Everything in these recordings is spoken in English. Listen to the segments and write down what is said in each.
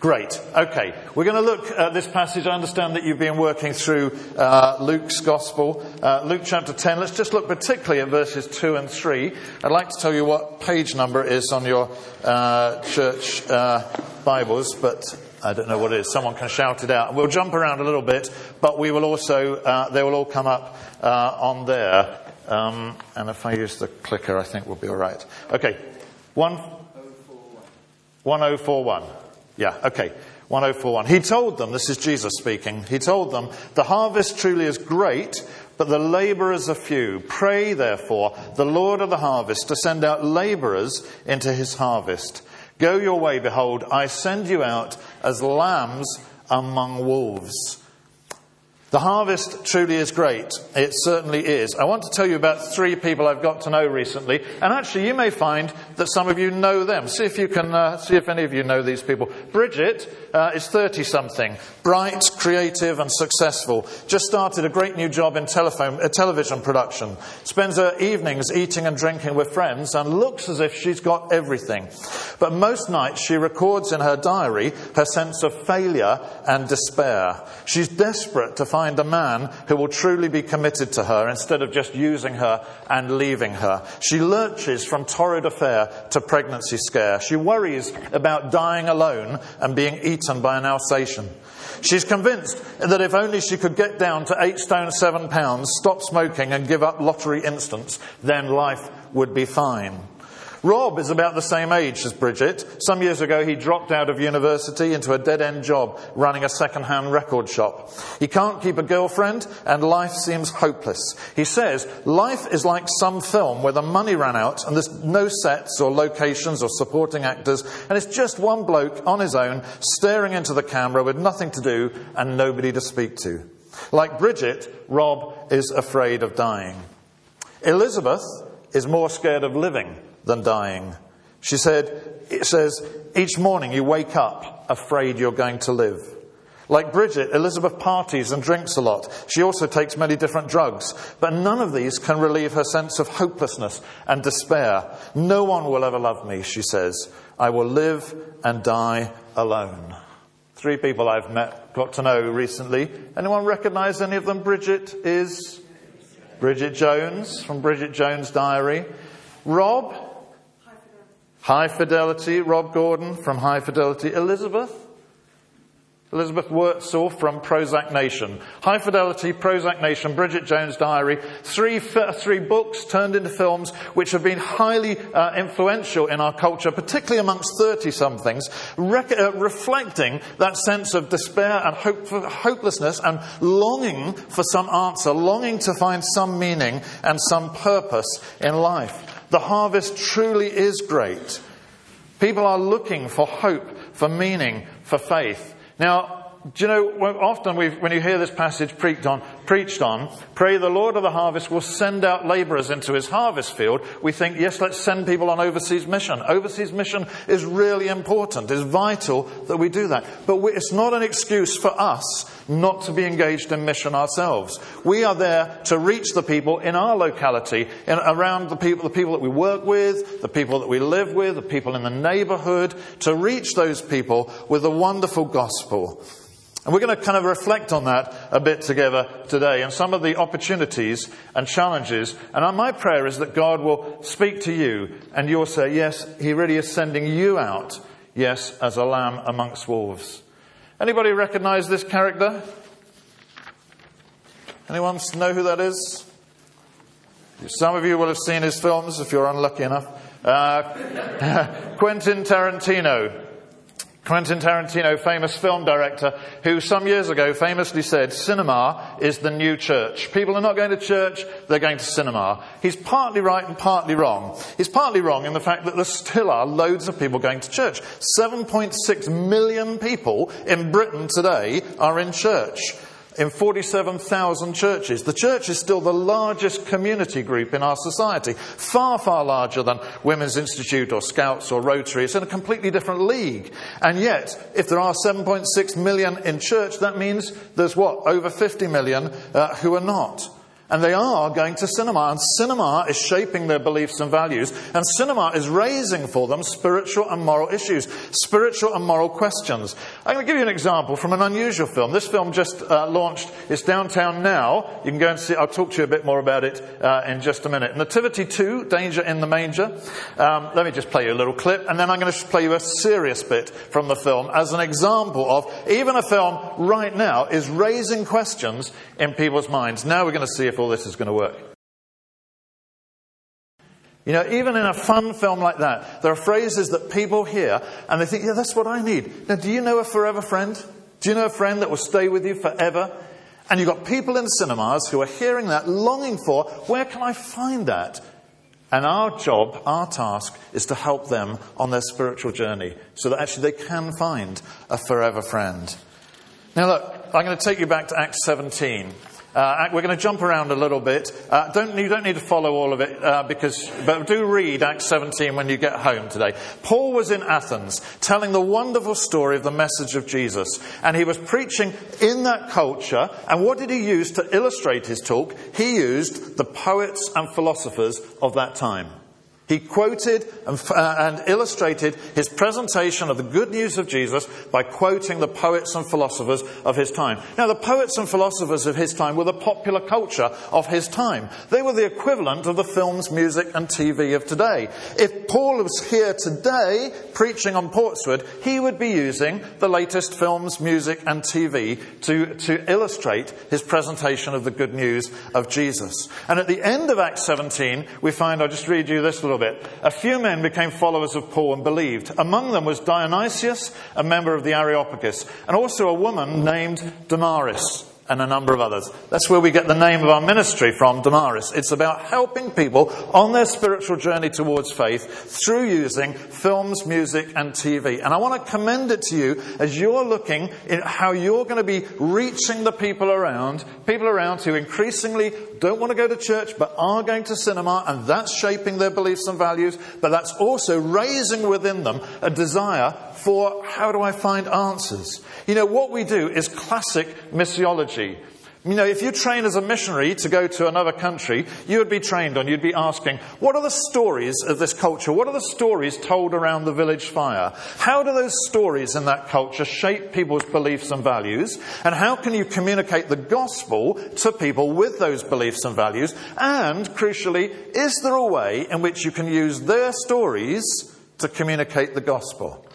Great. Okay. We're going to look at this passage. I understand that you've been working through uh, Luke's Gospel, uh, Luke chapter 10. Let's just look particularly at verses 2 and 3. I'd like to tell you what page number is on your uh, church uh, Bibles, but I don't know what it is. Someone can shout it out. We'll jump around a little bit, but we will also, uh, they will all come up uh, on there. Um, and if I use the clicker, I think we'll be all right. Okay. One, 1041. Yeah, okay. 1041. He told them, this is Jesus speaking, he told them, the harvest truly is great, but the laborers are few. Pray, therefore, the Lord of the harvest to send out laborers into his harvest. Go your way, behold, I send you out as lambs among wolves. The harvest truly is great. It certainly is. I want to tell you about three people I've got to know recently, and actually, you may find that some of you know them. See if you can, uh, see if any of you know these people. Bridget uh, is 30 something, bright, creative, and successful. Just started a great new job in telephone, uh, television production. Spends her evenings eating and drinking with friends, and looks as if she's got everything. But most nights, she records in her diary her sense of failure and despair. She's desperate to find find a man who will truly be committed to her instead of just using her and leaving her. She lurches from torrid affair to pregnancy scare. She worries about dying alone and being eaten by an Alsatian. She's convinced that if only she could get down to eight stone seven pounds, stop smoking and give up lottery instants, then life would be fine. Rob is about the same age as Bridget. Some years ago, he dropped out of university into a dead end job running a second hand record shop. He can't keep a girlfriend, and life seems hopeless. He says, Life is like some film where the money ran out and there's no sets or locations or supporting actors, and it's just one bloke on his own staring into the camera with nothing to do and nobody to speak to. Like Bridget, Rob is afraid of dying. Elizabeth is more scared of living than dying. She said, it says, each morning you wake up afraid you're going to live. Like Bridget, Elizabeth parties and drinks a lot. She also takes many different drugs. But none of these can relieve her sense of hopelessness and despair. No one will ever love me, she says. I will live and die alone. Three people I've met, got to know recently. Anyone recognize any of them? Bridget is Bridget Jones from Bridget Jones' Diary. Rob High Fidelity, Rob Gordon from High Fidelity. Elizabeth? Elizabeth Wurtzel from Prozac Nation. High Fidelity, Prozac Nation, Bridget Jones' Diary. Three, three books turned into films which have been highly uh, influential in our culture, particularly amongst 30 somethings, rec- uh, reflecting that sense of despair and hope, hopelessness and longing for some answer, longing to find some meaning and some purpose in life. The harvest truly is great. People are looking for hope, for meaning, for faith. Now, do you know, often when you hear this passage preached on, preached on, pray the Lord of the harvest will send out laborers into his harvest field, we think, yes, let's send people on overseas mission. Overseas mission is really important. It's vital that we do that. But we, it's not an excuse for us not to be engaged in mission ourselves. We are there to reach the people in our locality, in, around the people, the people that we work with, the people that we live with, the people in the neighborhood, to reach those people with the wonderful gospel. And we're going to kind of reflect on that a bit together today and some of the opportunities and challenges. And my prayer is that God will speak to you and you'll say, yes, He really is sending you out, yes, as a lamb amongst wolves. Anybody recognize this character? Anyone know who that is? Some of you will have seen his films if you're unlucky enough. Uh, Quentin Tarantino. Quentin Tarantino, famous film director, who some years ago famously said, cinema is the new church. People are not going to church, they're going to cinema. He's partly right and partly wrong. He's partly wrong in the fact that there still are loads of people going to church. 7.6 million people in Britain today are in church in 47,000 churches. The church is still the largest community group in our society, far, far larger than Women's Institute or Scouts or Rotary. It's in a completely different league. And yet, if there are 7.6 million in church, that means there's what? Over 50 million uh, who are not. And they are going to cinema, and cinema is shaping their beliefs and values, and cinema is raising for them spiritual and moral issues, spiritual and moral questions. I'm going to give you an example from an unusual film. This film just uh, launched, it's downtown now. You can go and see, I'll talk to you a bit more about it uh, in just a minute. Nativity 2, Danger in the Manger. Um, let me just play you a little clip, and then I'm going to play you a serious bit from the film as an example of even a film right now is raising questions in people's minds. Now we're going to see if all this is going to work. You know, even in a fun film like that, there are phrases that people hear and they think, yeah, that's what I need. Now, do you know a forever friend? Do you know a friend that will stay with you forever? And you've got people in cinemas who are hearing that, longing for, where can I find that? And our job, our task, is to help them on their spiritual journey so that actually they can find a forever friend. Now, look, I'm going to take you back to Acts 17. Uh, we're going to jump around a little bit. Uh, don't, you don't need to follow all of it, uh, because, but do read Acts 17 when you get home today. Paul was in Athens telling the wonderful story of the message of Jesus. And he was preaching in that culture. And what did he use to illustrate his talk? He used the poets and philosophers of that time. He quoted and, uh, and, illustrated his presentation of the good news of Jesus by quoting the poets and philosophers of his time. Now, the poets and philosophers of his time were the popular culture of his time. They were the equivalent of the films, music, and TV of today. If Paul was here today preaching on Portswood, he would be using the latest films, music, and TV to, to illustrate his presentation of the good news of Jesus. And at the end of Acts 17, we find, I'll just read you this little bit. A few men became followers of Paul and believed. Among them was Dionysius, a member of the Areopagus, and also a woman named Damaris and a number of others. That's where we get the name of our ministry from, Damaris. It's about helping people on their spiritual journey towards faith through using films, music, and TV. And I want to commend it to you as you're looking at how you're going to be reaching the people around, people around who increasingly don't want to go to church but are going to cinema, and that's shaping their beliefs and values, but that's also raising within them a desire for how do I find answers? You know, what we do is classic missiology. You know, if you train as a missionary to go to another country, you would be trained on, you'd be asking, what are the stories of this culture? What are the stories told around the village fire? How do those stories in that culture shape people's beliefs and values? And how can you communicate the gospel to people with those beliefs and values? And, crucially, is there a way in which you can use their stories to communicate the gospel?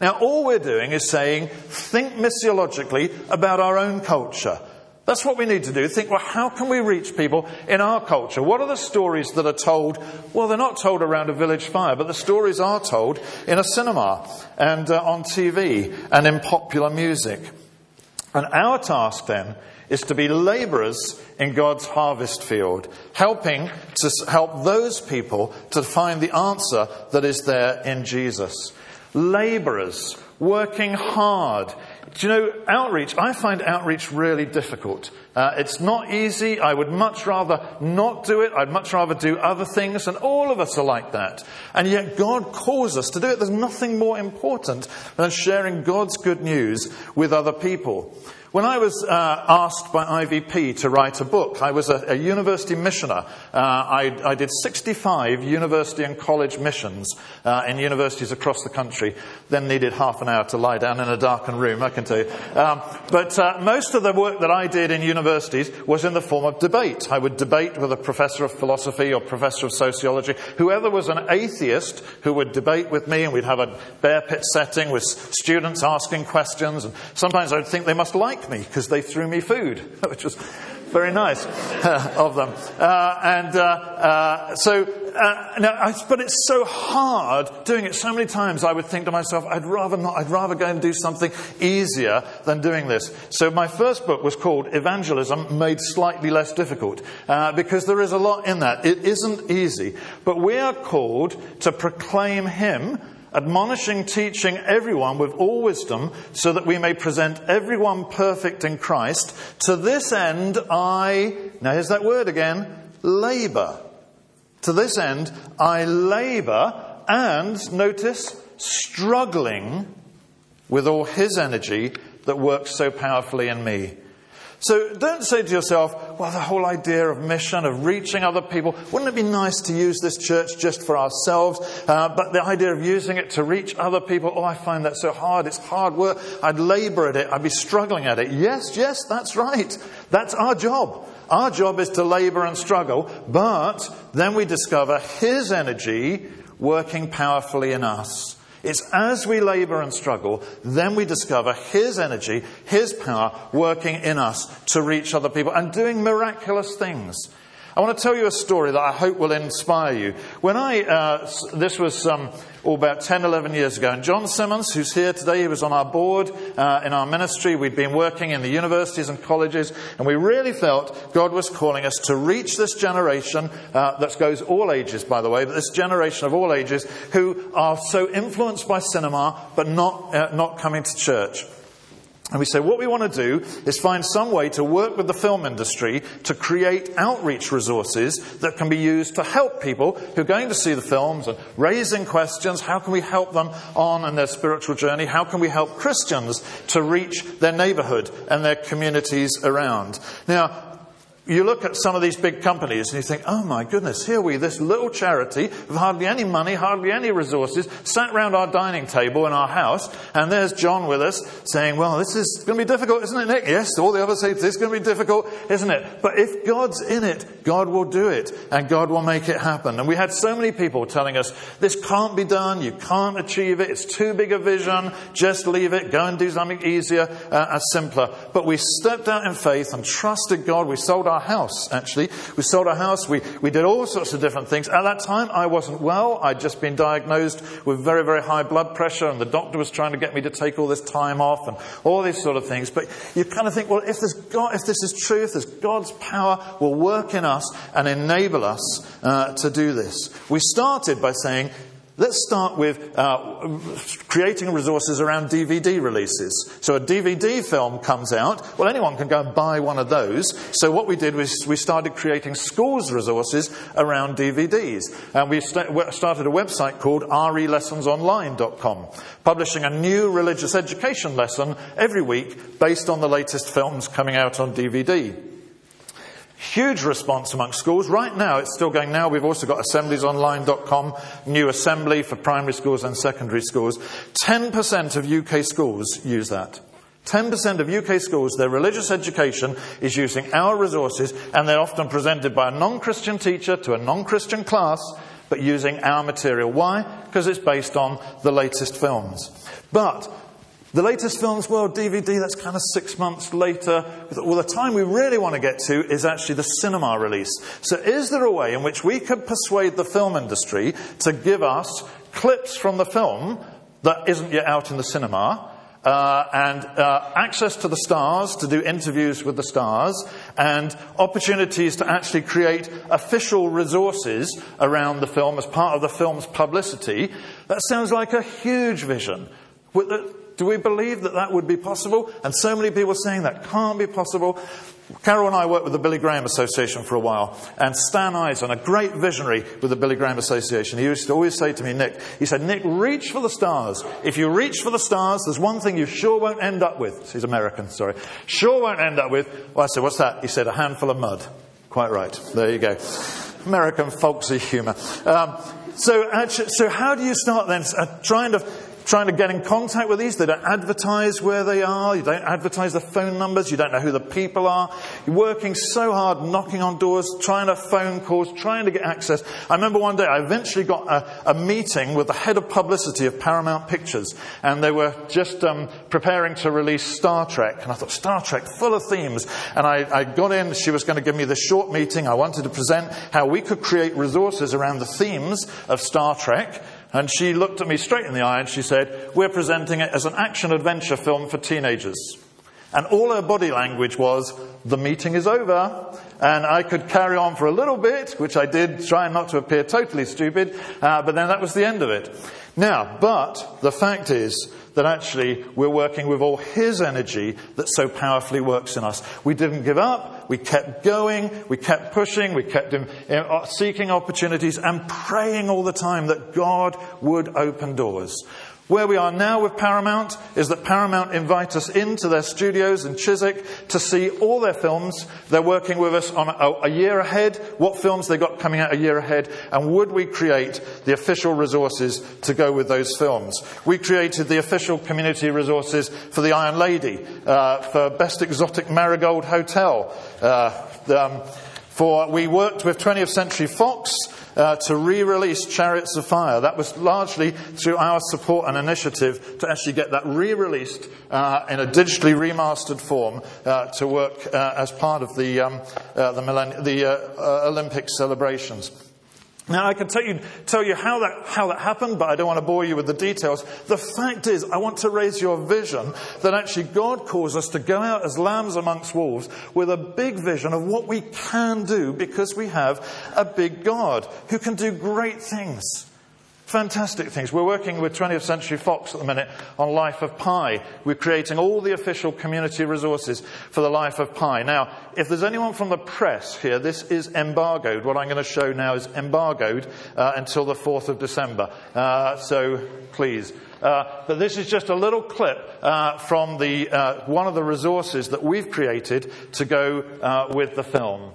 Now, all we're doing is saying, think missiologically about our own culture. That's what we need to do. Think, well, how can we reach people in our culture? What are the stories that are told? Well, they're not told around a village fire, but the stories are told in a cinema and uh, on TV and in popular music. And our task then is to be laborers in God's harvest field, helping to help those people to find the answer that is there in Jesus laborers, working hard. Do you know, outreach, I find outreach really difficult. Uh, it's not easy. I would much rather not do it. I'd much rather do other things, and all of us are like that. And yet God calls us to do it. There's nothing more important than sharing God's good news with other people. When I was uh, asked by IVP to write a book, I was a, a university missioner. Uh, I, I, did 65 university and college missions uh, in universities across the country, then needed half an hour to lie down in a darkened room, I can tell you. Um, but uh, most of the work that I did in universities was in the form of debate. I would debate with a professor of philosophy or professor of sociology, whoever was an atheist who would debate with me, and we'd have a bear pit setting with students asking questions. And sometimes I'd think they must like me because they threw me food, which was very nice of them. Uh, and uh, uh, so, uh, now, but it's so hard doing it so many times. I would think to myself, I'd rather not. I'd rather go and do something easier than doing this. So my first book was called Evangelism Made Slightly Less Difficult uh, because there is a lot in that. It isn't easy, but we are called to proclaim Him admonishing, teaching everyone with all wisdom, so that we may present everyone perfect in Christ. To this end, I, now here's that word again, labor. To this end, I labor and, notice, struggling with all his energy that works so powerfully in me. So don't say to yourself, well, the whole idea of mission, of reaching other people, wouldn't it be nice to use this church just for ourselves? Uh, but the idea of using it to reach other people, oh, I find that so hard. It's hard work. I'd labor at it. I'd be struggling at it. Yes, yes, that's right. That's our job. Our job is to labor and struggle, but then we discover His energy working powerfully in us. It's as we labor and struggle, then we discover His energy, His power working in us to reach other people and doing miraculous things. I want to tell you a story that I hope will inspire you. When I, uh, this was um, all about 10, 11 years ago, and John Simmons, who's here today, he was on our board uh, in our ministry. We'd been working in the universities and colleges, and we really felt God was calling us to reach this generation uh, that goes all ages, by the way, but this generation of all ages who are so influenced by cinema, but not, uh, not coming to church. And we say what we want to do is find some way to work with the film industry to create outreach resources that can be used to help people who are going to see the films and raising questions. How can we help them on in their spiritual journey? How can we help Christians to reach their neighborhood and their communities around? Now, you look at some of these big companies and you think, oh my goodness, here we, this little charity with hardly any money, hardly any resources, sat round our dining table in our house, and there's John with us saying, well, this is going to be difficult, isn't it, Nick? Yes, all the others say this is going to be difficult, isn't it? But if God's in it, God will do it, and God will make it happen. And we had so many people telling us, this can't be done, you can't achieve it, it's too big a vision, just leave it, go and do something easier uh, and simpler. But we stepped out in faith and trusted God, we sold our our house, actually. We sold our house. We, we did all sorts of different things. At that time, I wasn't well. I'd just been diagnosed with very, very high blood pressure, and the doctor was trying to get me to take all this time off and all these sort of things. But you kind of think, well, if, God, if this is true, if this God's power will work in us and enable us uh, to do this. We started by saying, Let's start with uh, creating resources around DVD releases. So a DVD film comes out. Well, anyone can go and buy one of those. So what we did was we started creating schools resources around DVDs. And we st- started a website called relessonsonline.com, publishing a new religious education lesson every week based on the latest films coming out on DVD. Huge response amongst schools. Right now, it's still going now. We've also got assembliesonline.com, new assembly for primary schools and secondary schools. 10% of UK schools use that. 10% of UK schools, their religious education is using our resources, and they're often presented by a non Christian teacher to a non Christian class, but using our material. Why? Because it's based on the latest films. But the latest Films World DVD, that's kind of six months later. Well, the time we really want to get to is actually the cinema release. So, is there a way in which we could persuade the film industry to give us clips from the film that isn't yet out in the cinema? Uh, and uh, access to the stars to do interviews with the stars, and opportunities to actually create official resources around the film as part of the film's publicity. That sounds like a huge vision. Do we believe that that would be possible? And so many people are saying that can't be possible. Carol and I worked with the Billy Graham Association for a while, and Stan Eisen, a great visionary with the Billy Graham Association, he used to always say to me, Nick, he said, Nick, reach for the stars. If you reach for the stars, there's one thing you sure won't end up with. He's American, sorry. Sure won't end up with. Well, I said, what's that? He said, a handful of mud. Quite right. There you go. American folksy humour. Um, so, so how do you start then uh, trying to trying to get in contact with these. They don't advertise where they are. You don't advertise the phone numbers. You don't know who the people are. You're working so hard, knocking on doors, trying to phone calls, trying to get access. I remember one day I eventually got a, a meeting with the head of publicity of Paramount Pictures, and they were just um, preparing to release Star Trek. And I thought, Star Trek, full of themes. And I, I got in. She was going to give me the short meeting. I wanted to present how we could create resources around the themes of Star Trek and she looked at me straight in the eye and she said, We're presenting it as an action adventure film for teenagers. And all her body language was, The meeting is over. And I could carry on for a little bit, which I did, trying not to appear totally stupid, uh, but then that was the end of it. Now, but the fact is that actually we're working with all His energy that so powerfully works in us. We didn't give up. We kept going. We kept pushing. We kept uh, seeking opportunities and praying all the time that God would open doors. Where we are now with Paramount is that Paramount invite us into their studios in Chiswick to see all their films. They're working with us on a, a, year ahead, what films they got coming out a year ahead, and would we create the official resources to go with those films? We created the official community resources for The Iron Lady, uh, for Best Exotic Marigold Hotel. Uh, um, for we worked with 20th Century Fox uh, to re-release Chariots of Fire. That was largely through our support and initiative to actually get that re-released uh, in a digitally remastered form uh, to work uh, as part of the, um, uh, the, millenn- the uh, Olympic celebrations. Now, I can tell you, tell you how, that, how that happened, but I don't want to bore you with the details. The fact is, I want to raise your vision that actually God calls us to go out as lambs amongst wolves with a big vision of what we can do because we have a big God who can do great things. Fantastic things. We're working with 20th Century Fox at the minute on Life of Pi. We're creating all the official community resources for the Life of Pi. Now, if there's anyone from the press here, this is embargoed. What I'm going to show now is embargoed uh, until the 4th of December. Uh, so please. Uh, but this is just a little clip uh, from the, uh, one of the resources that we've created to go uh, with the film.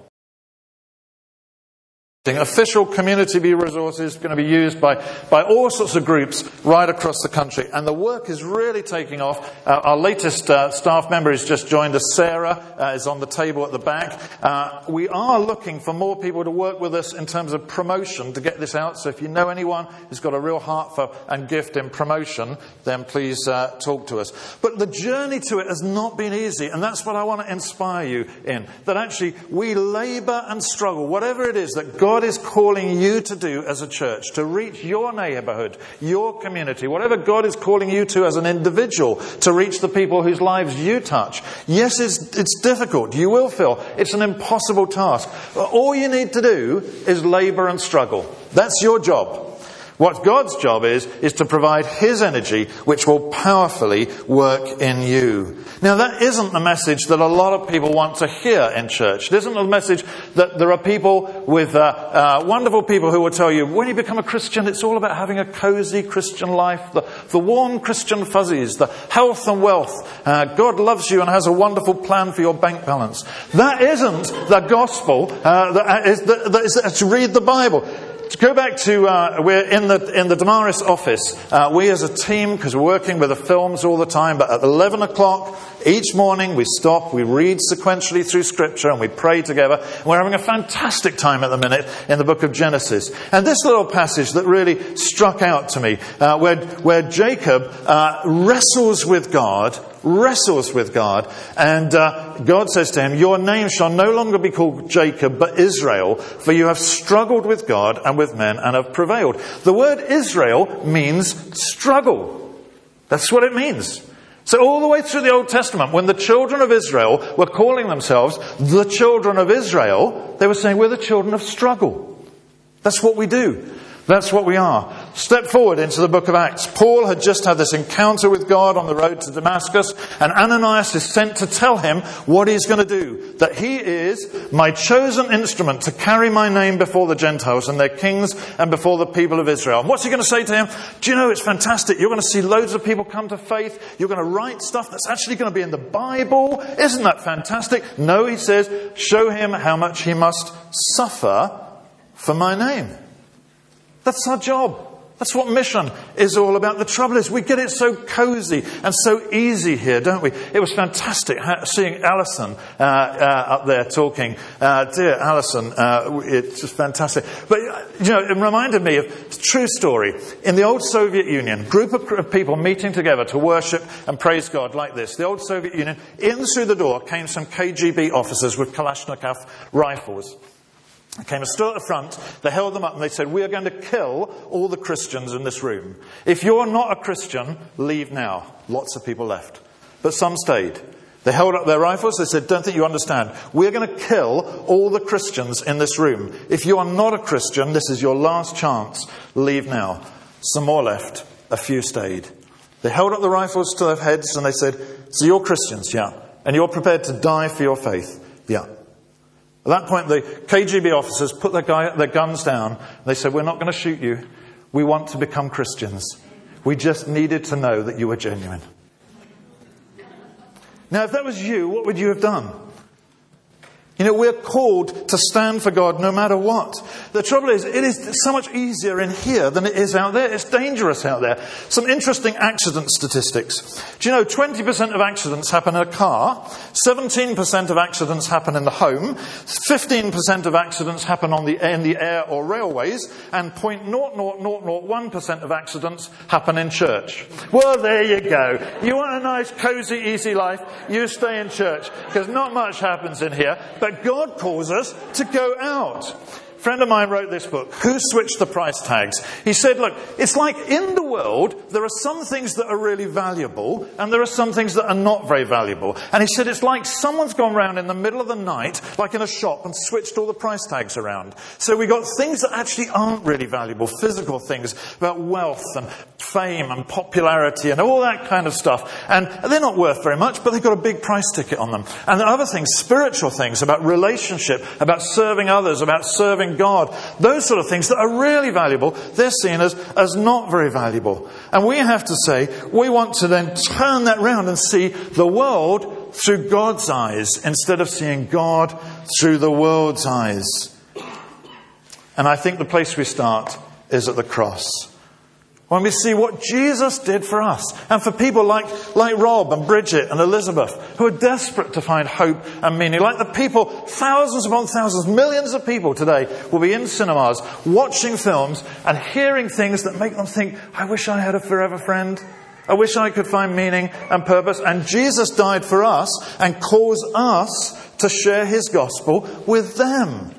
Official community resources going to be used by, by all sorts of groups right across the country. And the work is really taking off. Uh, our latest uh, staff member has just joined us, Sarah, uh, is on the table at the back. Uh, we are looking for more people to work with us in terms of promotion to get this out. So if you know anyone who's got a real heart for and gift in promotion, then please uh, talk to us. But the journey to it has not been easy. And that's what I want to inspire you in. That actually we labor and struggle, whatever it is that God God is calling you to do as a church, to reach your neighborhood, your community, whatever God is calling you to as an individual, to reach the people whose lives you touch. Yes, it's, it's difficult. You will feel it's an impossible task. But all you need to do is labor and struggle. That's your job. What God's job is, is to provide His energy, which will powerfully work in you. Now, that isn't the message that a lot of people want to hear in church. It isn't the message that there are people with uh, uh, wonderful people who will tell you, when you become a Christian, it's all about having a cozy Christian life, the, the warm Christian fuzzies, the health and wealth. Uh, God loves you and has a wonderful plan for your bank balance. That isn't the gospel. Uh, that is, that is, to read the Bible. To go back to, uh, we're in the, in the Damaris office. Uh, we as a team, because we're working with the films all the time, but at 11 o'clock each morning we stop, we read sequentially through scripture and we pray together. And we're having a fantastic time at the minute in the book of Genesis. And this little passage that really struck out to me, uh, where, where Jacob uh, wrestles with God wrestles with God. And uh, God says to him, Your name shall no longer be called Jacob, but Israel, for you have struggled with God and with men and have prevailed. The word Israel means struggle. That's what it means. So all the way through the Old Testament, when the children of Israel were calling themselves the children of Israel, they were saying, we're the children of struggle. That's what we do. That's what we are. Step forward into the book of Acts. Paul had just had this encounter with God on the road to Damascus, and Ananias is sent to tell him what he's going to do. That he is my chosen instrument to carry my name before the Gentiles and their kings and before the people of Israel. And what's he going to say to him? Do you know it's fantastic? You're going to see loads of people come to faith. You're going to write stuff that's actually going to be in the Bible. Isn't that fantastic? No, he says, show him how much he must suffer for my name. That's our job. That's what mission is all about. The trouble is, we get it so cozy and so easy here, don't we? It was fantastic seeing Alison uh, uh, up there talking. Uh, dear Alison, uh, it's just fantastic. But, uh, you know, it reminded me of true story. In the old Soviet Union, group of people meeting together to worship and praise God like this. The old Soviet Union, in through the door came some KGB officers with Kalashnikov rifles. They came and stood at the front, they held them up and they said, We are going to kill all the Christians in this room. If you're not a Christian, leave now. Lots of people left. But some stayed. They held up their rifles. They said, Don't think you understand. We're going to kill all the Christians in this room. If you are not a Christian, this is your last chance. Leave now. Some more left. A few stayed. They held up the rifles to their heads and they said, So you're Christians? Yeah. And you're prepared to die for your faith? Yeah. At that point, the KGB officers put their, guy, their guns down. They said, We're not going to shoot you. We want to become Christians. We just needed to know that you were genuine. Now, if that was you, what would you have done? You know, we're called to stand for God no matter what. The trouble is, it is so much easier in here than it is out there. It's dangerous out there. Some interesting accident statistics. Do you know 20% of accidents happen in a car, 17% of accidents happen in the home, 15% of accidents happen on the, in the air or railways, and 0.00001% of accidents happen in church. Well, there you go. You want a nice, cozy, easy life? You stay in church, because not much happens in here, but but God calls us to go out friend of mine wrote this book, Who Switched the Price Tags? He said, look, it's like in the world, there are some things that are really valuable, and there are some things that are not very valuable. And he said, it's like someone's gone around in the middle of the night, like in a shop, and switched all the price tags around. So we got things that actually aren't really valuable, physical things about wealth and fame and popularity and all that kind of stuff. And they're not worth very much, but they've got a big price ticket on them. And the other things, spiritual things about relationship, about serving others, about serving God, those sort of things that are really valuable, they're seen as, as not very valuable. And we have to say, we want to then turn that round and see the world through God's eyes instead of seeing God through the world's eyes. And I think the place we start is at the cross when we see what Jesus did for us and for people like, like Rob and Bridget and Elizabeth who are desperate to find hope and meaning. Like the people, thousands upon thousands, millions of people today will be in cinemas watching films and hearing things that make them think, I wish I had a forever friend. I wish I could find meaning and purpose. And Jesus died for us and calls us to share his gospel with them.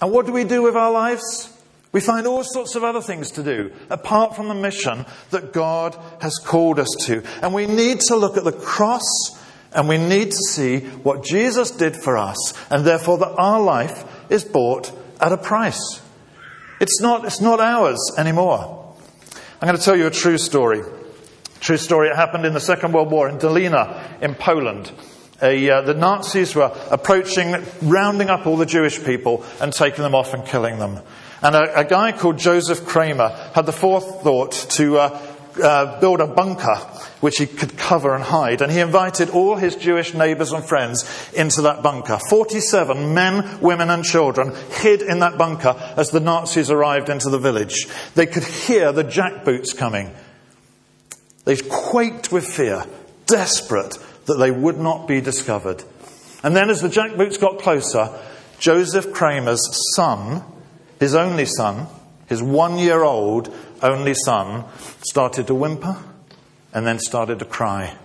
And what do we do with our lives? We find all sorts of other things to do apart from the mission that God has called us to. And we need to look at the cross and we need to see what Jesus did for us and therefore that our life is bought at a price. It's not, it's not ours anymore. I'm going to tell you a true story. True story. It happened in the Second World War in Dolina in Poland. A, uh, the Nazis were approaching, rounding up all the Jewish people and taking them off and killing them. And a, a guy called Joseph Kramer had the forethought to uh, uh, build a bunker which he could cover and hide. And he invited all his Jewish neighbors and friends into that bunker. 47 men, women, and children hid in that bunker as the Nazis arrived into the village. They could hear the jackboots coming. They quaked with fear, desperate that they would not be discovered. And then as the jackboots got closer, Joseph Kramer's son his only son, his one year old only son, started to whimper and then started to cry.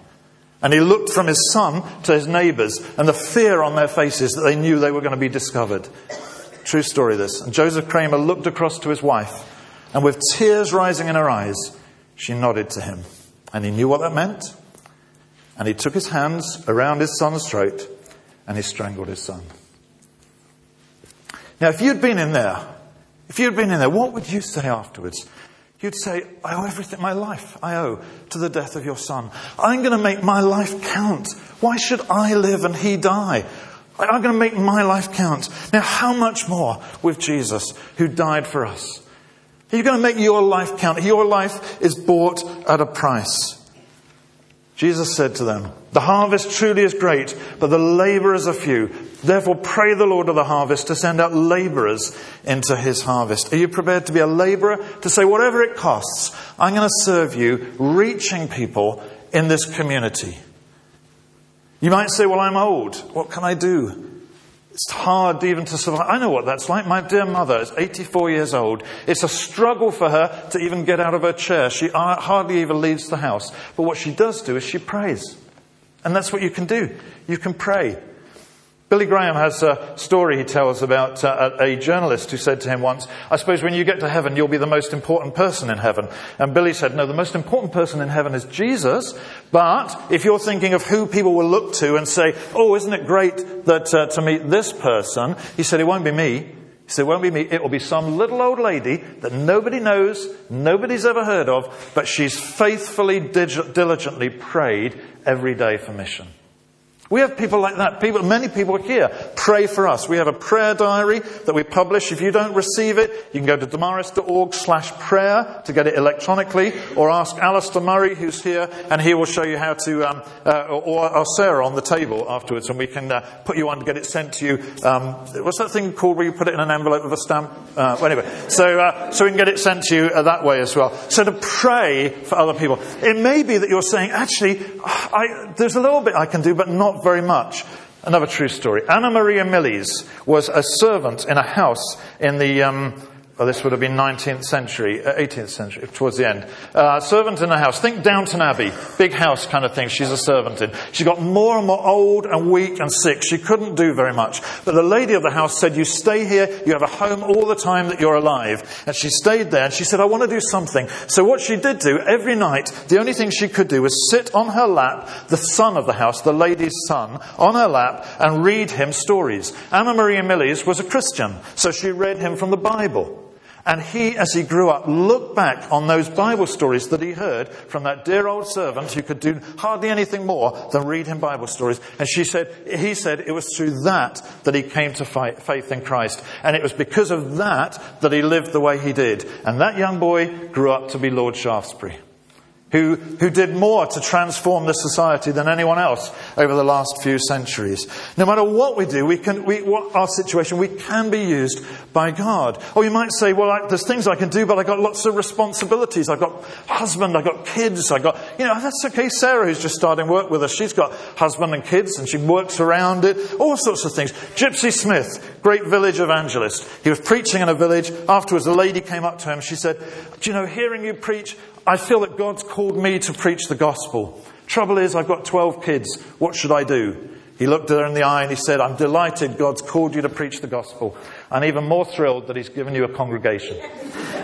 And he looked from his son to his neighbors and the fear on their faces that they knew they were going to be discovered. True story, this. And Joseph Kramer looked across to his wife, and with tears rising in her eyes, she nodded to him. And he knew what that meant. And he took his hands around his son's throat and he strangled his son. Now, if you'd been in there, if you'd been in there, what would you say afterwards? You'd say, I owe everything, my life I owe to the death of your son. I'm going to make my life count. Why should I live and he die? I'm going to make my life count. Now, how much more with Jesus who died for us? Are you going to make your life count? Your life is bought at a price. Jesus said to them, The harvest truly is great, but the laborers are few. Therefore, pray the Lord of the harvest to send out laborers into his harvest. Are you prepared to be a laborer? To say, whatever it costs, I'm going to serve you, reaching people in this community. You might say, Well, I'm old. What can I do? It's hard even to survive. I know what that's like. My dear mother is 84 years old. It's a struggle for her to even get out of her chair. She uh, hardly even leaves the house. But what she does do is she prays. And that's what you can do. You can pray. Billy Graham has a story he tells about uh, a journalist who said to him once, I suppose when you get to heaven, you'll be the most important person in heaven. And Billy said, no, the most important person in heaven is Jesus. But if you're thinking of who people will look to and say, oh, isn't it great that uh, to meet this person? He said, it won't be me. He said, it won't be me. It will be some little old lady that nobody knows, nobody's ever heard of, but she's faithfully, diligently prayed every day for mission. We have people like that. People, many people here pray for us. We have a prayer diary that we publish. If you don't receive it, you can go to damaris.org slash prayer to get it electronically, or ask Alistair Murray, who's here, and he will show you how to, um, uh, or, or, Sarah on the table afterwards, and we can uh, put you on to get it sent to you. Um, what's that thing called where you put it in an envelope with a stamp? Uh, anyway, so uh, so we can get it sent to you uh, that way as well. So to pray for other people, it may be that you're saying, actually, I, there's a little bit I can do, but not very much. Another true story. Anna Maria Millis was a servant in a house in the um, well, this would have been 19th century, uh, 18th century, towards the end. Uh, servant in a house. Think Downton Abbey, big house kind of thing she's a servant in. She got more and more old and weak and sick. She couldn't do very much. But the lady of the house said, you stay here, you have a home all the time that you're alive. And she stayed there and she said, I want to do something. So what she did do every night, the only thing she could do was sit on her lap, the son of the house, the lady's son, on her lap and read him stories. Anna Maria Millis was a Christian, so she read him from the Bible. And he, as he grew up, looked back on those Bible stories that he heard from that dear old servant who could do hardly anything more than read him Bible stories. And she said, he said it was through that that he came to faith in Christ. And it was because of that that he lived the way he did. And that young boy grew up to be Lord Shaftesbury who, who did more to transform this society than anyone else over the last few centuries. No matter what we do, we can, we, what our situation, we can be used by God. Or you might say, well, I, there's things I can do, but I've got lots of responsibilities. I've got husband, I've got kids, I've got, you know, that's okay. Sarah, who's just starting work with us, she's got husband and kids and she works around it, all sorts of things. Gypsy Smith, great village evangelist. He was preaching in a village. Afterwards, a lady came up to him. She said, do you know, hearing you preach, I feel that God's called me to preach the gospel. Trouble is, I've got 12 kids. What should I do? He looked her in the eye and he said, I'm delighted God's called you to preach the gospel. And even more thrilled that he's given you a congregation.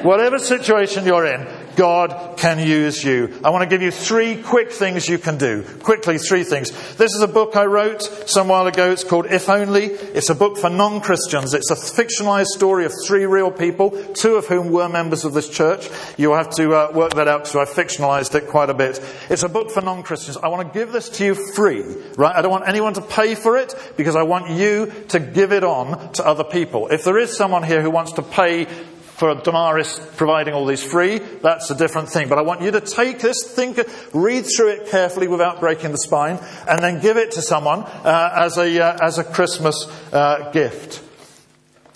Whatever situation you're in, God can use you. I want to give you three quick things you can do. Quickly, three things. This is a book I wrote some while ago. It's called If Only. It's a book for non-Christians. It's a fictionalized story of three real people, two of whom were members of this church. You'll have to uh, work that out because I fictionalized it quite a bit. It's a book for non-Christians. I want to give this to you free, right? I don't want anyone to pay for it because I want you to give it on to other people. If there is someone here who wants to pay for Damaris providing all these free, that's a different thing. But I want you to take this, think, read through it carefully without breaking the spine, and then give it to someone uh, as a uh, as a Christmas uh, gift.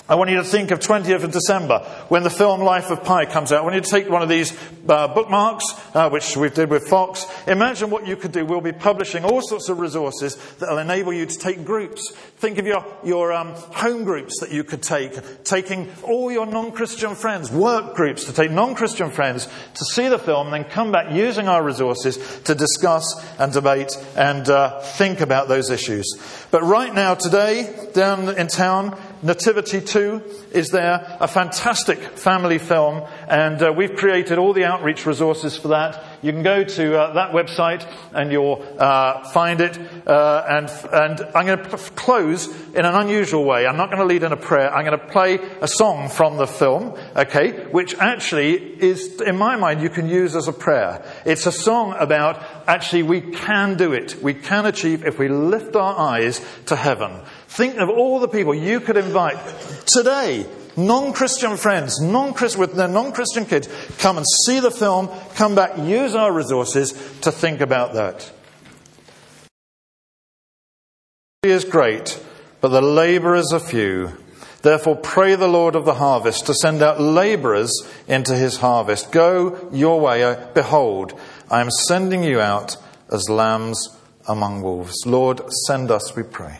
I want you to think of 20th of December when the film Life of Pi comes out. I want you to take one of these uh, bookmarks, uh, which we did with Fox. Imagine what you could do. We'll be publishing all sorts of resources that will enable you to take groups. Think of your, your um, home groups that you could take, taking all your non-Christian friends, work groups to take non-Christian friends to see the film and then come back using our resources to discuss and debate and uh, think about those issues. But right now, today, down in town, Nativity 2 is there, a fantastic family film, and uh, we've created all the outreach resources for that. You can go to uh, that website and you'll uh, find it. Uh, and, and I'm going to close in an unusual way. I'm not going to lead in a prayer. I'm going to play a song from the film, okay, which actually is, in my mind, you can use as a prayer. It's a song about actually we can do it. We can achieve if we lift our eyes to heaven. Think of all the people you could invite today non-Christian friends, non-Christian, with their non-Christian kids, come and see the film, come back, use our resources to think about that. is great, but the laborers are few. Therefore, pray the Lord of the harvest to send out laborers into his harvest. Go your way. Behold, I am sending you out as lambs among wolves. Lord, send us, we pray.